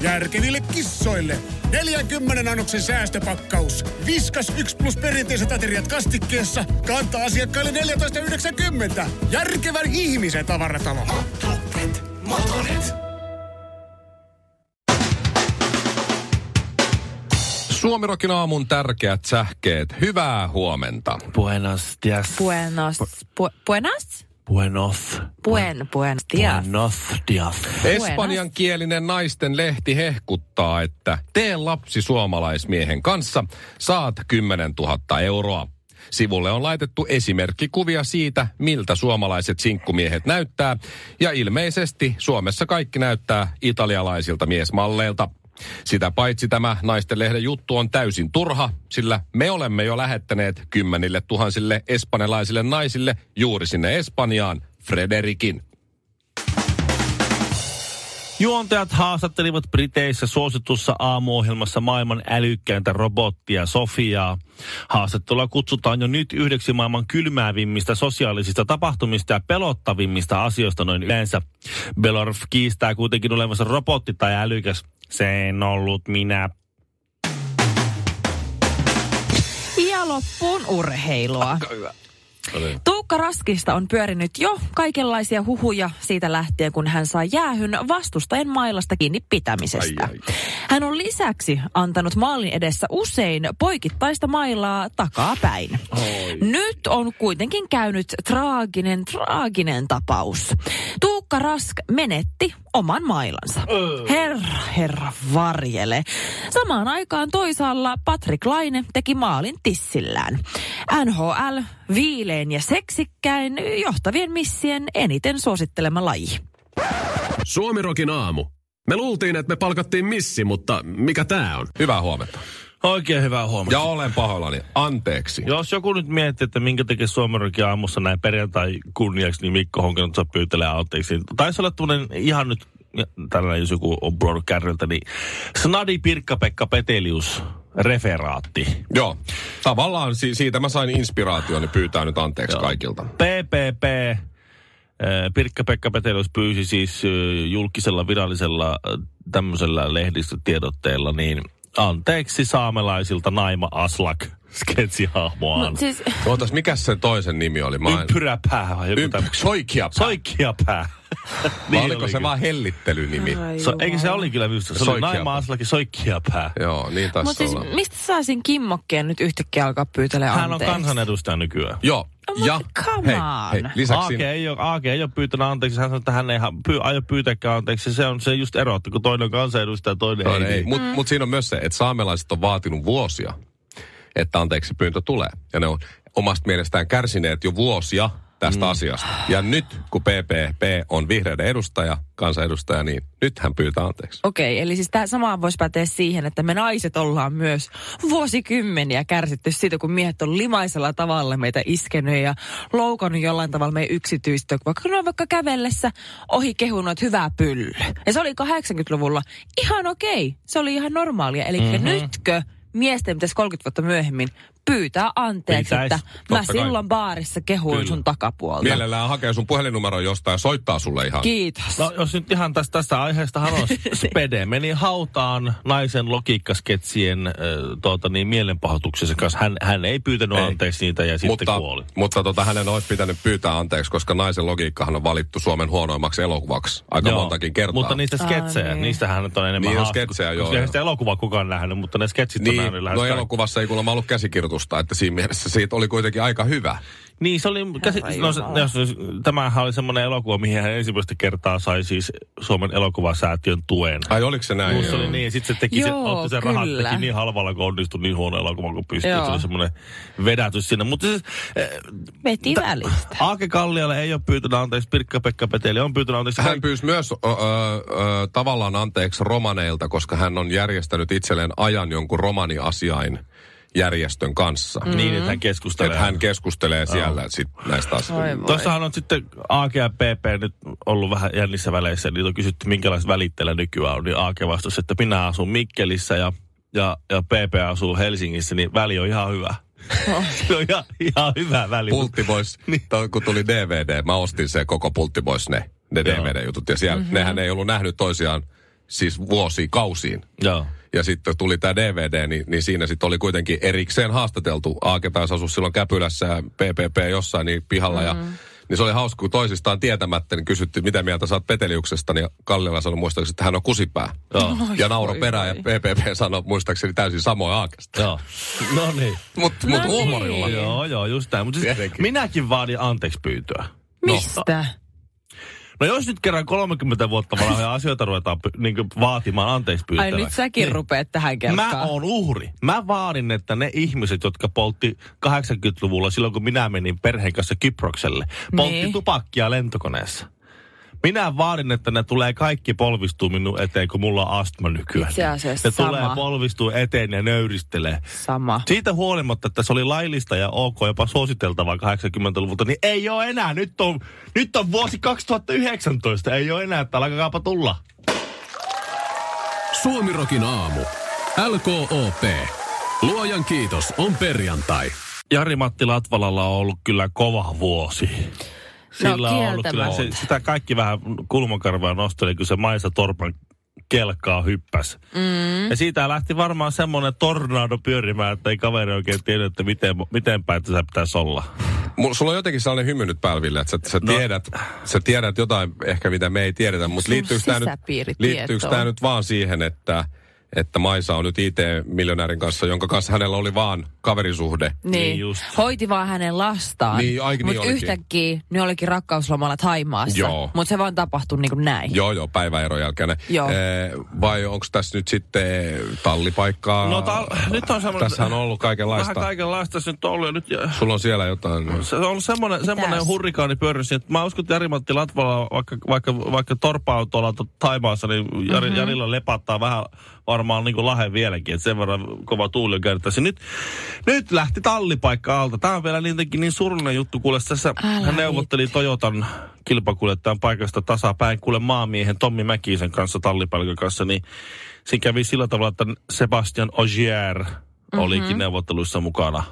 Järkeville kissoille. 40 annoksen säästöpakkaus. Viskas 1 plus perinteiset ateriat kastikkeessa. Kantaa asiakkaille 14,90. Järkevän ihmisen tavaratalo. Motonet. Motonet. Suomirokin aamun tärkeät sähkeet. Hyvää huomenta. Buenos dias. Buenos. Bu- buenas? Buenos. Buen, buenos dias. Buenos dias. Espanjankielinen naisten lehti hehkuttaa, että tee lapsi suomalaismiehen kanssa, saat 10 000 euroa. Sivulle on laitettu esimerkkikuvia siitä, miltä suomalaiset sinkkumiehet näyttää, ja ilmeisesti Suomessa kaikki näyttää italialaisilta miesmalleilta. Sitä paitsi tämä naisten lehden juttu on täysin turha, sillä me olemme jo lähettäneet kymmenille tuhansille espanjalaisille naisille juuri sinne Espanjaan Frederikin. Juontajat haastattelivat Briteissä suositussa aamuohjelmassa maailman älykkäintä robottia Sofiaa. Haastattelua kutsutaan jo nyt yhdeksi maailman kylmäävimmistä sosiaalisista tapahtumista ja pelottavimmista asioista noin yleensä. Belorf kiistää kuitenkin olevansa robotti tai älykäs. Se en ollut minä. Ja loppuun urheilua. Tuukka Raskista on pyörinyt jo kaikenlaisia huhuja siitä lähtien, kun hän sai jäähyn vastustajan mailasta kiinni pitämisestä. Ai, ai. Hän on lisäksi antanut maalin edessä usein poikittaista mailaa takapäin. Nyt on kuitenkin käynyt traaginen, traaginen tapaus. Tuukka Rask menetti oman mailansa. Herra, herra varjele. Samaan aikaan toisaalla Patrick Laine teki maalin tissillään. NHL, viilein ja seksikkäin, johtavien missien eniten suosittelema laji. Suomirokin aamu. Me luultiin, että me palkattiin missi, mutta mikä tää on? Hyvää huomenta. Oikein hyvää huomenta. Ja olen pahoillani. Anteeksi. Jos joku nyt miettii, että minkä tekee Suomerokin aamussa näin perjantai kunniaksi, niin Mikko Honkanen saa pyytelee anteeksi. Taisi olla tämmöinen ihan nyt, tällainen jos joku on pudonnut kärryltä, niin Snadi Pirkka-Pekka Petelius referaatti. Joo. Tavallaan si- siitä mä sain inspiraationi pyytää nyt anteeksi kaikilta. PPP, eh, Pirkka-Pekka Petelius pyysi siis eh, julkisella virallisella eh, tämmöisellä lehdistötiedotteella, niin anteeksi saamelaisilta Naima Aslak sketsihahmoaan. Mut siis, Ootas, mikä sen toisen nimi oli? Mä en... Ympyräpää vai joku Ymp... tämmöinen. Soikiapää. Vai oliko se vaan hellittelynimi? Ai So, eikö se oli kyllä minusta? Se oli. Naima Aslakin soikkiapää. Joo, niin taisi Mutta siis olla. mistä saisin kimmokkeen nyt yhtäkkiä alkaa pyytelemään Hän on anteeksi? kansanedustaja nykyään. Joo. Mutta ja come hei, on. hei, lisäksi Aake ei, ole, Aake ei ole pyytänyt anteeksi. Hän sanoi, että hän ei ha- pyy, aio pyytääkään anteeksi. Se on se just ero, että kun toinen on kansanedustaja ja toinen, Toinen ei. ei. niin- Mutta mut siinä on myös se, että saamelaiset on vaatinut vuosia, että anteeksi pyyntö tulee. Ja ne on omasta mielestään kärsineet jo vuosia tästä mm. asiasta. Ja nyt, kun PPP on vihreiden edustaja, kansanedustaja, niin nyt hän pyytää anteeksi. Okei, eli siis tämä sama voisi päteä siihen, että me naiset ollaan myös vuosikymmeniä kärsitty siitä, kun miehet on limaisella tavalla meitä iskenyt ja loukannut jollain tavalla meidän yksityistä, vaikka ne on vaikka kävellessä ohi kehunut, että hyvää pylly. Ja se oli 80-luvulla ihan okei, se oli ihan normaalia. Eli mm-hmm. nytkö miesten pitäisi 30 vuotta myöhemmin pyytää anteeksi, Pitäis, että mä kai. silloin baarissa kehuin Kyllä. sun takapuolta. Mielellään hakee sun puhelinnumeron jostain ja soittaa sulle ihan. Kiitos. No jos nyt ihan tästä, tästä aiheesta on Spede meni hautaan naisen logiikkasketsien äh, tuota, niin, mielenpahoituksensa kanssa. Hän, hän ei pyytänyt Ei. anteeksi niitä ja sitten mutta, kuoli. mutta tota, hänen olisi pitänyt pyytää anteeksi, koska naisen logiikkahan on valittu Suomen huonoimmaksi elokuvaksi aika Joo, montakin kertaa. Mutta niistä sketsejä, Ai niin. niistähän nyt on enemmän Niin, on hauska, sketsejä, joo, eihän joo. sitä elokuvaa kukaan nähnyt, mutta ne sketsit on niin, nähnyt lähes no elokuvassa ei kuulemma ollut käsikirjoitusta, että siinä mielessä siitä oli kuitenkin aika hyvä. Niin, se oli, käsi, Herra no, se, jos, tämähän oli semmoinen elokuva, mihin hän ensimmäistä kertaa sai siis Suomen elokuvasäätiön tuen. Ai oliko se näin? Kun se oli niin, ja sitten se teki se, Joo, otti sen rahat, teki niin halvalla, kun onnistui niin huono elokuva kuin pystyi. Joo. Se oli semmoinen vedätys sinne. Mutta siis, eh, Veti välistä. Aake Kallialle ei ole pyytänyt anteeksi, Pirkka-Pekka Peteli on pyytänyt anteeksi. Hän pyysi myös ö, ö, ö, tavallaan anteeksi romaneilta, koska hän on järjestänyt itselleen ajan jonkun romaniasiain järjestön kanssa. Mm. Niin, että hän keskustelee. Että hän keskustelee siellä sit näistä asioista. Tuossahan on sitten AK ja PP nyt ollut vähän jännissä väleissä. Niitä on kysytty, minkälaiset välittelyä nykyään on. Niin AK vastasi, että minä asun Mikkelissä ja, ja, ja PP asuu Helsingissä, niin väli on ihan hyvä. Se on ihan, ihan hyvä väli. Pultti Boys, Niin. kun tuli DVD, mä ostin se koko Pultti Boys ne, ne. DVD-jutut. Ja siellä, mm-hmm. nehän ei ollut nähnyt toisiaan siis vuosikausiin. Joo. Ja sitten tuli tämä DVD, niin, niin siinä sitten oli kuitenkin erikseen haastateltu. Aake pääsi asua silloin Käpylässä ja PPP jossain niin pihalla. Mm. Ja, niin se oli hauska, kun toisistaan tietämättä, niin kysyttiin, mitä mieltä sä oot Peteliuksesta. Niin Kallila sanoi muistaakseni, että hän on kusipää. Joo. Ja nauro perään ja PPP sanoi muistaakseni täysin samoin Aakesta. Joo. No niin. Mutta No mut niin. huumorilla. Joo, joo, just näin. Mutta siis Tietenkin. minäkin vaadin anteeksi pyyntöä. Mistä? No jos nyt kerran 30 vuotta vanhoja asioita ruvetaan py- niin vaatimaan anteeksi Ai pyytäväksi. nyt säkin niin. rupeat tähän kertaan. Mä oon uhri. Mä vaadin, että ne ihmiset, jotka poltti 80-luvulla silloin, kun minä menin perheen kanssa Kyprokselle, poltti Niin. tupakkia lentokoneessa. Minä vaadin, että ne tulee kaikki polvistuu minun eteen, kun mulla on astma nykyään. Itse asiassa Ne tulee sama. polvistuu eteen ja nöyristelee. Sama. Siitä huolimatta, että se oli laillista ja ok, jopa suositeltavaa 80-luvulta, niin ei ole enää. Nyt on, nyt on vuosi 2019. Ei ole enää, että alkakaapa tulla. Suomirokin aamu. LKOP. Luojan kiitos on perjantai. Jari-Matti Latvalalla on ollut kyllä kova vuosi. Sillä on ollut kyllä se, sitä kaikki vähän kulmakarvaa nosteli, kun se Maisa Torpan kelkaa hyppäs. Mm. Ja siitä lähti varmaan semmoinen tornado pyörimään, että ei kaveri oikein tiedä, että miten, miten päin tässä pitäisi olla. Mulla, sulla on jotenkin sellainen hymy nyt pälville, että sä, sä, No. tiedät, sä tiedät jotain ehkä, mitä me ei tiedetä, mutta liittyykö tämä nyt, liittyykö nyt vaan siihen, että, että Maisa on nyt IT-miljonäärin kanssa, jonka kanssa hänellä oli vaan kaverisuhde. Niin Niin, just. hoiti vaan hänen lastaan. Niin, ai, niin Mutta olikin. yhtäkkiä ne olikin rakkauslomalla Thaimaassa. Joo. Mutta se vaan tapahtui niin kuin näin. Joo, joo, päiväeron jälkeen. Joo. Eh, vai onko tässä nyt sitten tallipaikkaa? No ta- nyt on semmoinen... Tässähän on ollut kaikenlaista. Vähän kaikenlaista tässä nyt on ollut ja nyt... Ja... Sulla on siellä jotain... Se on ollut semmoinen, semmoinen hurrikaani pyörissä, että mä uskon, että Jari-Matti Latvala, vaikka, vaikka, vaikka torppa on tuolla to- Taimaassa, niin Jari, mm-hmm. Jarilla lepattaa vähän varmaan niin kuin lahe vieläkin, että sen verran kova tuuli on. Nyt, nyt lähti tallipaikka alta. Tämä on vielä niitäkin niin surullinen juttu, kuule tässä Älä hän neuvotteli Toyotan kilpakuljettajan paikasta tasapäin, kuule maamiehen Tommi Mäkisen kanssa tallipalkan kanssa, niin siinä kävi sillä tavalla, että Sebastian Ogier mm-hmm. olikin neuvotteluissa mukana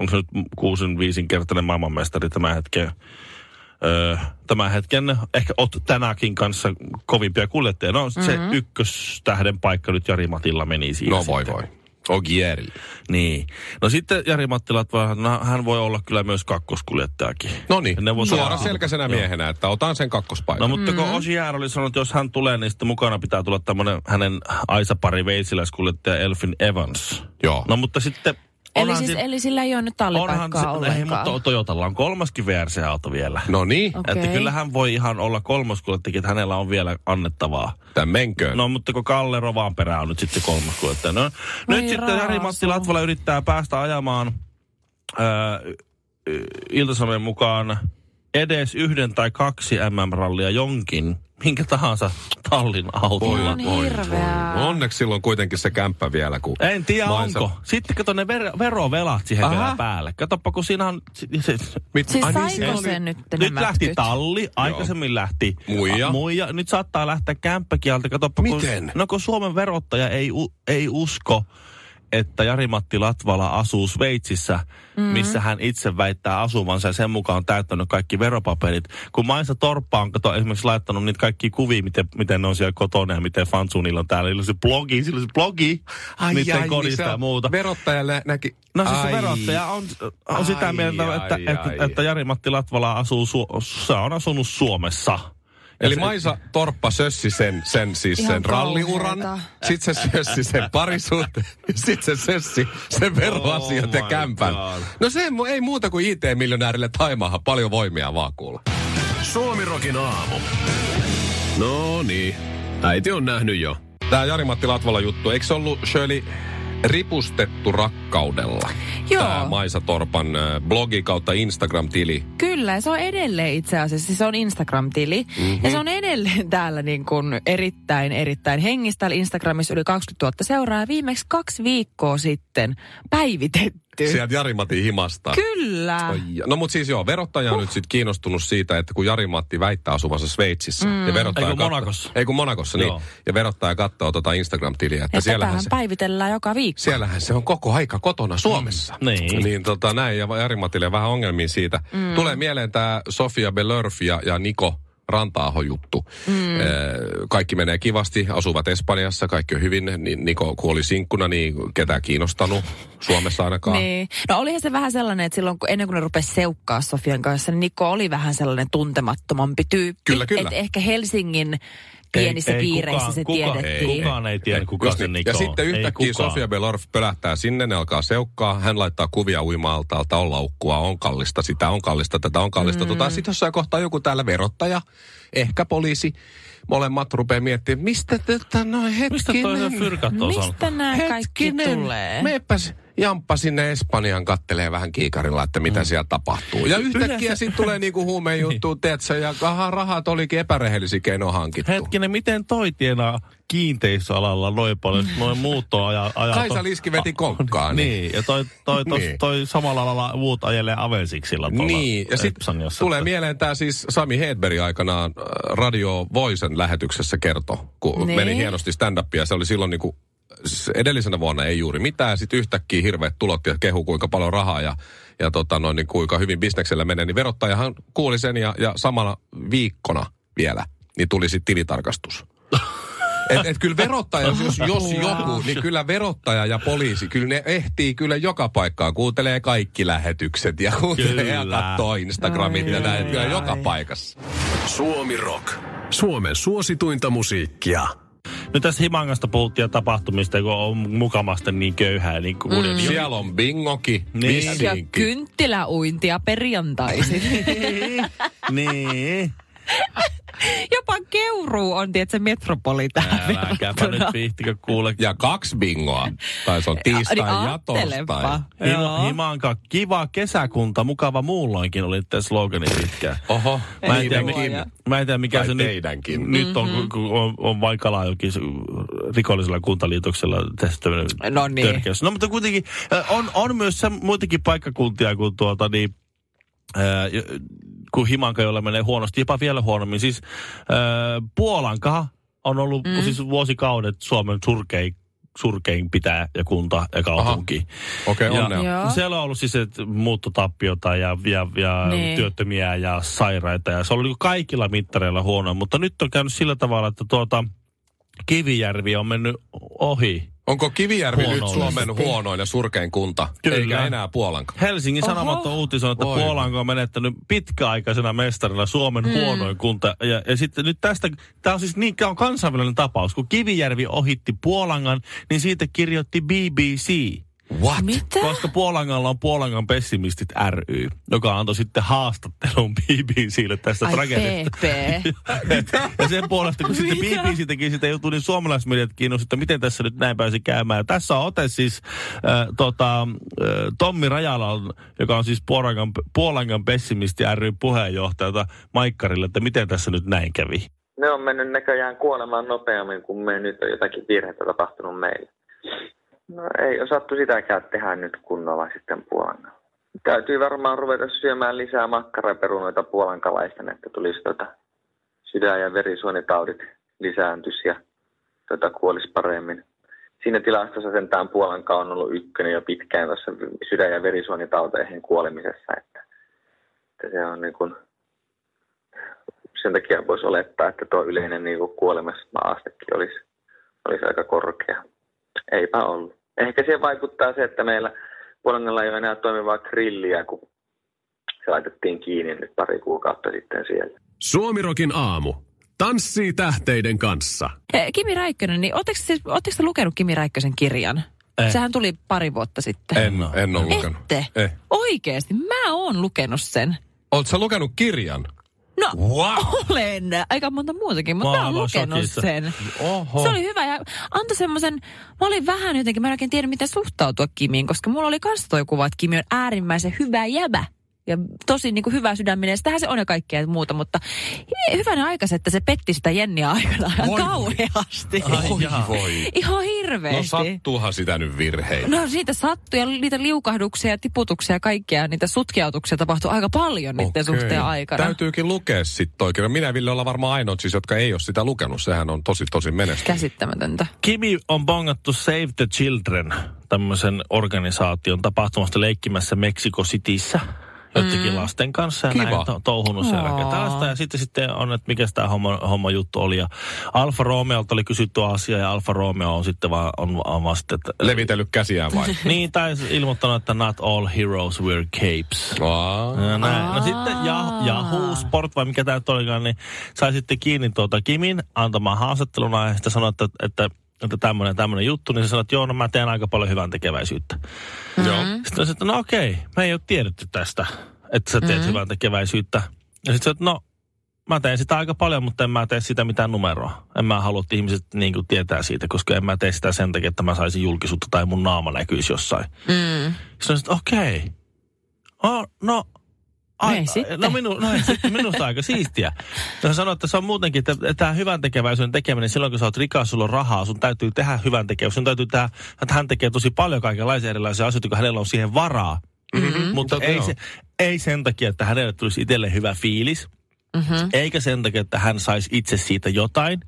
onko se nyt kuusin viisinkertainen maailmanmestari tämän hetken, öö, tämän hetken, ehkä Ot tänäkin kanssa kovimpia kuljettajia. No mm-hmm. se ykköstähden paikka nyt Jari Matilla meni siinä. No voi sitten. voi. Ogieri. Niin. No sitten Jari Mattila, että no, hän voi olla kyllä myös kakkoskuljettajakin. No niin, suora selkäisenä Joo. miehenä, että otan sen kakkospaikan. No mutta kun Osier oli sanonut, että jos hän tulee, niin sitten mukana pitää tulla tämmöinen hänen Aisa-pari veisiläiskuljettaja Elfin Evans. Joo. No mutta sitten... Eli, onhan siis, si- eli sillä ei ole nyt onhan tallipaikkaa se, ei, ollenkaan. mutta Toyotalla on kolmaskin VRC-auto vielä. No niin, Okei. Että kyllä hän voi ihan olla kolmoskuljettajakin, että hänellä on vielä annettavaa. tämän menköön. No mutta kun Kalle Rovanperä on nyt sitten se kolmoskuljettaja. No, nyt sitten Jari-Matti Latvala yrittää päästä ajamaan y- Ilta-Sanomien mukaan edes yhden tai kaksi MM-rallia jonkin, minkä tahansa tallin autolla. Voi, voi. No Onneksi silloin kuitenkin se kämppä vielä, kun... En tiedä Maisa- onko. Sitten kato ne ver- verovelat siihen Aha. vielä päälle. Katoppa kun siinä on... Se, Mit, Siis Ai niin, saiko se nyt ne nyt lähti mätkyt? talli, aikaisemmin lähti Muija. a- muija. Nyt saattaa lähteä kämppäkin alta. Katoppa, Miten? Kun, no kun Suomen verottaja ei, u, ei usko, että Jari-Matti Latvala asuu Sveitsissä, mm. missä hän itse väittää asuvansa ja sen mukaan on täyttänyt kaikki veropaperit. Kun Maisa Torppa on kato, esimerkiksi laittanut niitä kaikki kuvia, miten, miten ne on siellä kotona ja miten Fansunilla on täällä. Sillä on se blogi, sillä on se blogi niiden kodista ja muuta. Verottaja nä- näki... No siis se Ai. verottaja on, on Ai, sitä mieltä, ai, että, ai. että, että Jari-Matti Latvala asuu, Su- se on asunut Suomessa. Eli Maisa Torppa sössi sen, sen siis Ihan sen ralliuran, sitten se sössi sen parisuhteen, sitten se sössi sen veroasiat Oh ja kämpän. God. No se ei muuta kuin IT-miljonäärille Taimaahan paljon voimia vaan kuulla. Suomirokin aamu. No niin, äiti on nähnyt jo. Tämä Jari-Matti Latvala juttu, eikö se ollut Shirley ripustettu rakkaudella? Joo. Tämä Maisa Torpan äh, blogi kautta Instagram-tili. Kyllä, se on edelleen itse asiassa, se on Instagram-tili. Mm-hmm. Ja se on edelleen täällä niin kuin erittäin, erittäin hengistä. Täällä Instagramissa yli 20 000 seuraa. Viimeksi kaksi viikkoa sitten päivitetty. Sieltä Jari-Matin himasta. Kyllä. No mutta siis joo, verottaja on Uh. nyt sitten kiinnostunut siitä, että kun Jari-Matti väittää asuvansa Sveitsissä. Mm. Ja verottaja Ei kun katso- Monacossa. Ei kun Monakossa, niin. Joo. Ja verottaja katsoo tota Instagram-tiliä, että Ja siellähän se, päivitellään joka viikko. siellähän se on koko aika kotona Suomessa. Mm. Niin. Niin tota näin, ja Jari-Mattille vähän ongelmia siitä. Mm. Tulee mieleen tämä Sofia Belörf ja, ja Niko ranta juttu. Mm. Kaikki menee kivasti, asuvat Espanjassa, kaikki on hyvin. Ni- Niko kuoli sinkkuna, niin ketään kiinnostanut Suomessa ainakaan. Niin. No olihan se vähän sellainen, että silloin kun, ennen kuin ne rupesi seukkaa Sofian kanssa, niin Niko oli vähän sellainen tuntemattomampi tyyppi. Kyllä, kyllä. Et ehkä Helsingin pienissä piireissä kukaan, se kukaan, tiedettiin. Ei, kukaan ei tiedä, kuka se niin. Niko Ja sitten Ei yhtäkkiä. Sofia Belorf pölähtää sinne, ne alkaa seukkaa. Hän laittaa kuvia uima-altaalta, on laukkua, on kallista, sitä on kallista, tätä on kallista. Mm. Tota, sitten jossain kohtaa joku täällä verottaja, ehkä poliisi, molemmat rupeaa miettimään, mistä tätä noin hetkinen. Mistä toi fyrkat on saanut? Mistä nämä kaikki tulee? Meepäs Jamppa sinne Espanjaan kattelee vähän kiikarilla, että mitä mm. siellä tapahtuu. Ja yhtäkkiä Yleensä- sitten tulee niinku huumejuttu, tiedätkö, ja aha, rahat olikin epärehellisiä keinoin hankittu. Hetkinen, miten toi tienaa kiinteistöalalla noin paljon, noin muuttoa ajaa? ajaa Kaisa Liski veti konkkaan. Niin, ja toi, toi, toi, Niin. toi samalla lailla muut ajelee avesiksilla tuolla Niin, ja sitten tulee mieleen tämä siis Sami Hedberg aikanaan äh, Radio Voisen lähetyksessä kerto, kun Niin. meni hienosti stand-upia. Se oli silloin niinku, s- edellisenä vuonna ei juuri mitään, sitten yhtäkkiä hirveät tulot ja kehu kuinka paljon rahaa ja, ja tota noin, niin kuinka hyvin bisneksellä menee, niin verottajahan kuuli sen ja, ja samana viikkona vielä, niin tuli sitten tilitarkastus. Et, et kyllä verottaja, jos, jos joku, niin kyllä verottaja ja poliisi, kyllä ne ehtii kyllä joka paikkaan. Kuuntelee kaikki lähetykset ja kuuntelee ja Kyllä. katsoo Instagramit ja näin. Kyllä joka paikassa. Suomi Rock. Suomen suosituinta musiikkia. Nyt tässä Himangasta puhuttiin ja tapahtumista, kun on mukamasta niin köyhää. Niin kuin mm. Siellä on bingoki, Niin. Ja kynttiläuintia perjantaisin. niin. Jopa keuruu on, tiedätkö, metropoli tähän nyt kuule. Ja kaksi bingoa. Tai se on tiistai niin ja torstai. Joo. Himanka, kiva kesäkunta, mukava muulloinkin oli tämä slogani pitkään. Oho, Mä en, tiedä, niidenkin. mikä, mä en tiedä, mikä Tai se nyt, teidänkin. nyt on, kun- kun on, on Vaikalaa jokin se rikollisella kuntaliitoksella tehty No niin. törkeys. No mutta kuitenkin on, on myös se muitakin paikkakuntia kuin tuota niin, kun Himanka, jolla menee huonosti, jopa vielä huonommin. Siis äh, Puolanka on ollut mm. siis vuosikaudet Suomen surkein, surkein pitää ja kunta ja kaupunki. Okei, okay, Ja onnea. Siellä on ollut siis että muuttotappiota ja, ja, ja Niin. työttömiä ja sairaita. Ja se oli niin kaikilla mittareilla huono. Mutta nyt on käynyt sillä tavalla, että tuota, Kivijärvi on mennyt ohi. Onko Kivijärvi nyt. Suomen huonoin ja surkein kunta? Kyllä. Eikä enää Puolanka. Helsingin. Sanomat on uutisoinut, että Oi. Puolanka on menettänyt pitkäaikaisena mestarina Suomen mm. huonoin kunta. Ja, ja sitten nyt tästä, tämä on siis niin on kansainvälinen tapaus. Kun Kivijärvi ohitti Puolangan, niin siitä kirjoitti BBC. What? Mitä? Koska Puolangalla on Puolangan pessimistit ry, joka antoi sitten haastattelun BBClle tästä Ai tragediasta. PP. ja sen puolesta, kun sitten Mitä? BBC teki sitä juttua, niin suomalaismediat kiinnosti, että miten tässä nyt näin pääsi käymään. Ja tässä on ote siis äh, tota, äh, Tommi Rajala, joka on siis Puolangan, Puolangan pessimisti ry puheenjohtajalta Maikkarille, että miten tässä nyt näin kävi. ne on mennyt näköjään kuolemaan nopeammin kuin me nyt on jotakin virhettä tapahtunut meille. No ei osattu sitäkään tehdä nyt kunnolla sitten Puolan. Täytyy varmaan ruveta syömään lisää makkaraperunoita puolankalaisten, että tulisi tota sydän- ja verisuonitaudit lisääntyisi ja tota kuolisi paremmin. Siinä tilastossa sentään Puolanka on ollut ykkönen jo pitkään tuossa sydän- ja verisuonitauteihin kuolemisessa, että, että se on niin kuin sen takia voisi olettaa, että tuo yleinen niin kuolemassa-aastekin olisi, olisi aika korkea. Eipä ollut. Ehkä siihen vaikuttaa se, että meillä Puolangalla ei ole enää toimivaa grilliä, kun se laitettiin kiinni nyt pari kuukautta sitten siellä. Suomirokin aamu. Tanssii tähteiden kanssa. Eh, Kimi Räikkönen, niin ootteko te, ootteko te lukenut Kimi Räikkösen kirjan? En. Sehän tuli pari vuotta sitten. En, en ole lukenut. Ette? Eh. Oikeesti, mä oon lukenut sen. Oletko lukenut kirjan? No, Wow! olen. Aika monta muutakin, mutta Mä oon lukenut shokissa. sen. Oho. Se oli hyvä ja antoi semmoisen, mä olin vähän jotenkin, mä en oikein tiedä miten suhtautua Kimiin, koska mulla oli kans toi kuva, että Kimi on äärimmäisen hyvä jäbä. Ja tosi niin kuin hyvä sydäminen. Sitähän se on ja kaikkea muuta, mutta hyvänä aikaisen, että se petti sitä Jenniä aikana Voi voi. kauheasti. Oi jaa. voi. Ihan No hirveästi. sattuuhan sitä nyt virheitä. No siitä sattui ja niitä liukahduksia ja tiputuksia ja kaikkea, niitä sutkiautuksia tapahtui aika paljon niiden Okei. suhteen aikana. Täytyykin lukea sitten oikein. Minä ja Ville ollaan varmaan ainoat siis, jotka ei ole sitä lukenut. Sehän on tosi, tosi menestynyt. Käsittämätöntä. Kimi on bongattu Save the Children, tämmöisen organisaation tapahtumasta leikkimässä Mexico Cityssä. Jotenkin lasten kanssa ja Kiva. näin to- touhunut. Ja tällaista ja sitten, sitten on, että mikä tämä homma, homma juttu oli. Ja Alfa Romeolta oli kysytty asia ja Alfa Romeo on sitten vaan, on, on vaan sitten, että, Levitellyt käsiään vai? niin, tai ilmoittanut, että not all heroes wear capes. Ja näin. No sitten Yah- Yahoo Sport, vai mikä tämä nyt olikaan, niin sai sitten kiinni tuota Kimin antamaan haastatteluna ja sitten sanoi, että, että että tämmöinen tämmöinen juttu, niin se sanoi, että joo, no mä teen aika paljon hyvän tekeväisyyttä. Joo. Sitten mä sanoin, että no okei, me ei ole tiedetty tästä, että sä teet mm-hmm. hyvän tekeväisyyttä. Ja sitten että no, mä teen sitä aika paljon, mutta en mä tee sitä mitään numeroa. En mä halua, että ihmiset niin kuin tietää siitä, koska en mä tee sitä sen takia, että mä saisin julkisuutta tai mun naama näkyisi jossain. Mm. Sitten että okei. Oh, no, Ei sitten. No, minu, no ei sitten, minusta aika siistiä. Hän sanoi, että se on muutenkin, että tämä hyvän tekeväisyyden tekeminen, silloin kun sä oot rikas, sulla on rahaa, sun täytyy tehdä hyvän tekeväisyyden. Sun täytyy tehdä, että hän tekee tosi paljon kaikenlaisia erilaisia asioita, kun hänellä on siihen varaa. Mm-hmm. Mutta ei, se, ei sen takia, että hänelle tulisi itselle hyvä fiilis. Mm-hmm. Eikä sen takia, että hän saisi itse siitä jotain.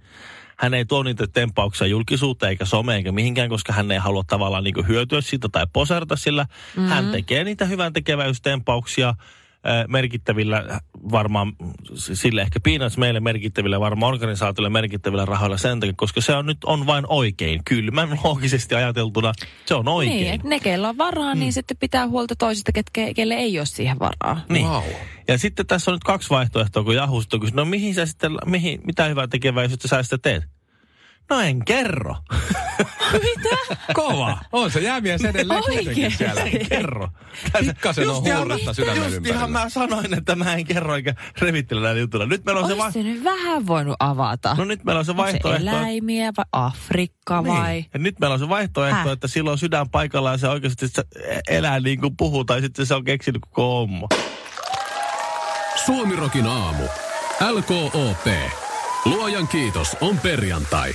Hän ei tuo niitä tempauksia julkisuuteen eikä someen eikä mihinkään, koska hän ei halua tavallaan niin hyötyä siitä tai poserta sillä. Mm-hmm. Hän tekee niitä hyvän tekeväystempauksia merkittävillä, varmaan sille ehkä Peanuts meille merkittävillä, varmaan organisaatioille merkittävillä rahoilla sen takia, koska se on nyt on vain oikein. Kylmän loogisesti ajateltuna se on oikein. Niin, että ne, keillä on varaa, niin sitten pitää huolta toisista, ketkä, kelle ei ole siihen varaa. Niin. Wow. Ja sitten tässä on nyt kaksi vaihtoehtoa, kun Jahusta kysyy, no mihin sä sitten, mihin, mitä hyvää tekeväisyyttä sä sitten teet? No en kerro. Kova. On se jäämies edelleen kuitenkin Oikein. siellä. En kerro. Pikkasen on huuretta sydämen just ympärillä. ihan mä sanoin, että mä en kerro eikä revittele näitä juttuja. Nyt meillä on se, Olisi va- se nyt vähän voinut avata. no nyt meillä on se Onko se vaihtoehto. eläimiä vai Afrikka vai? Niin. Ja nyt meillä on se vaihtoehto, Häh? että silloin sydän paikalla ja se oikeasti se elää niin kuin puhuu, tai sitten se on keksinyt koko homma. Suomirokin aamu. LKOP. Luojan kiitos on perjantai.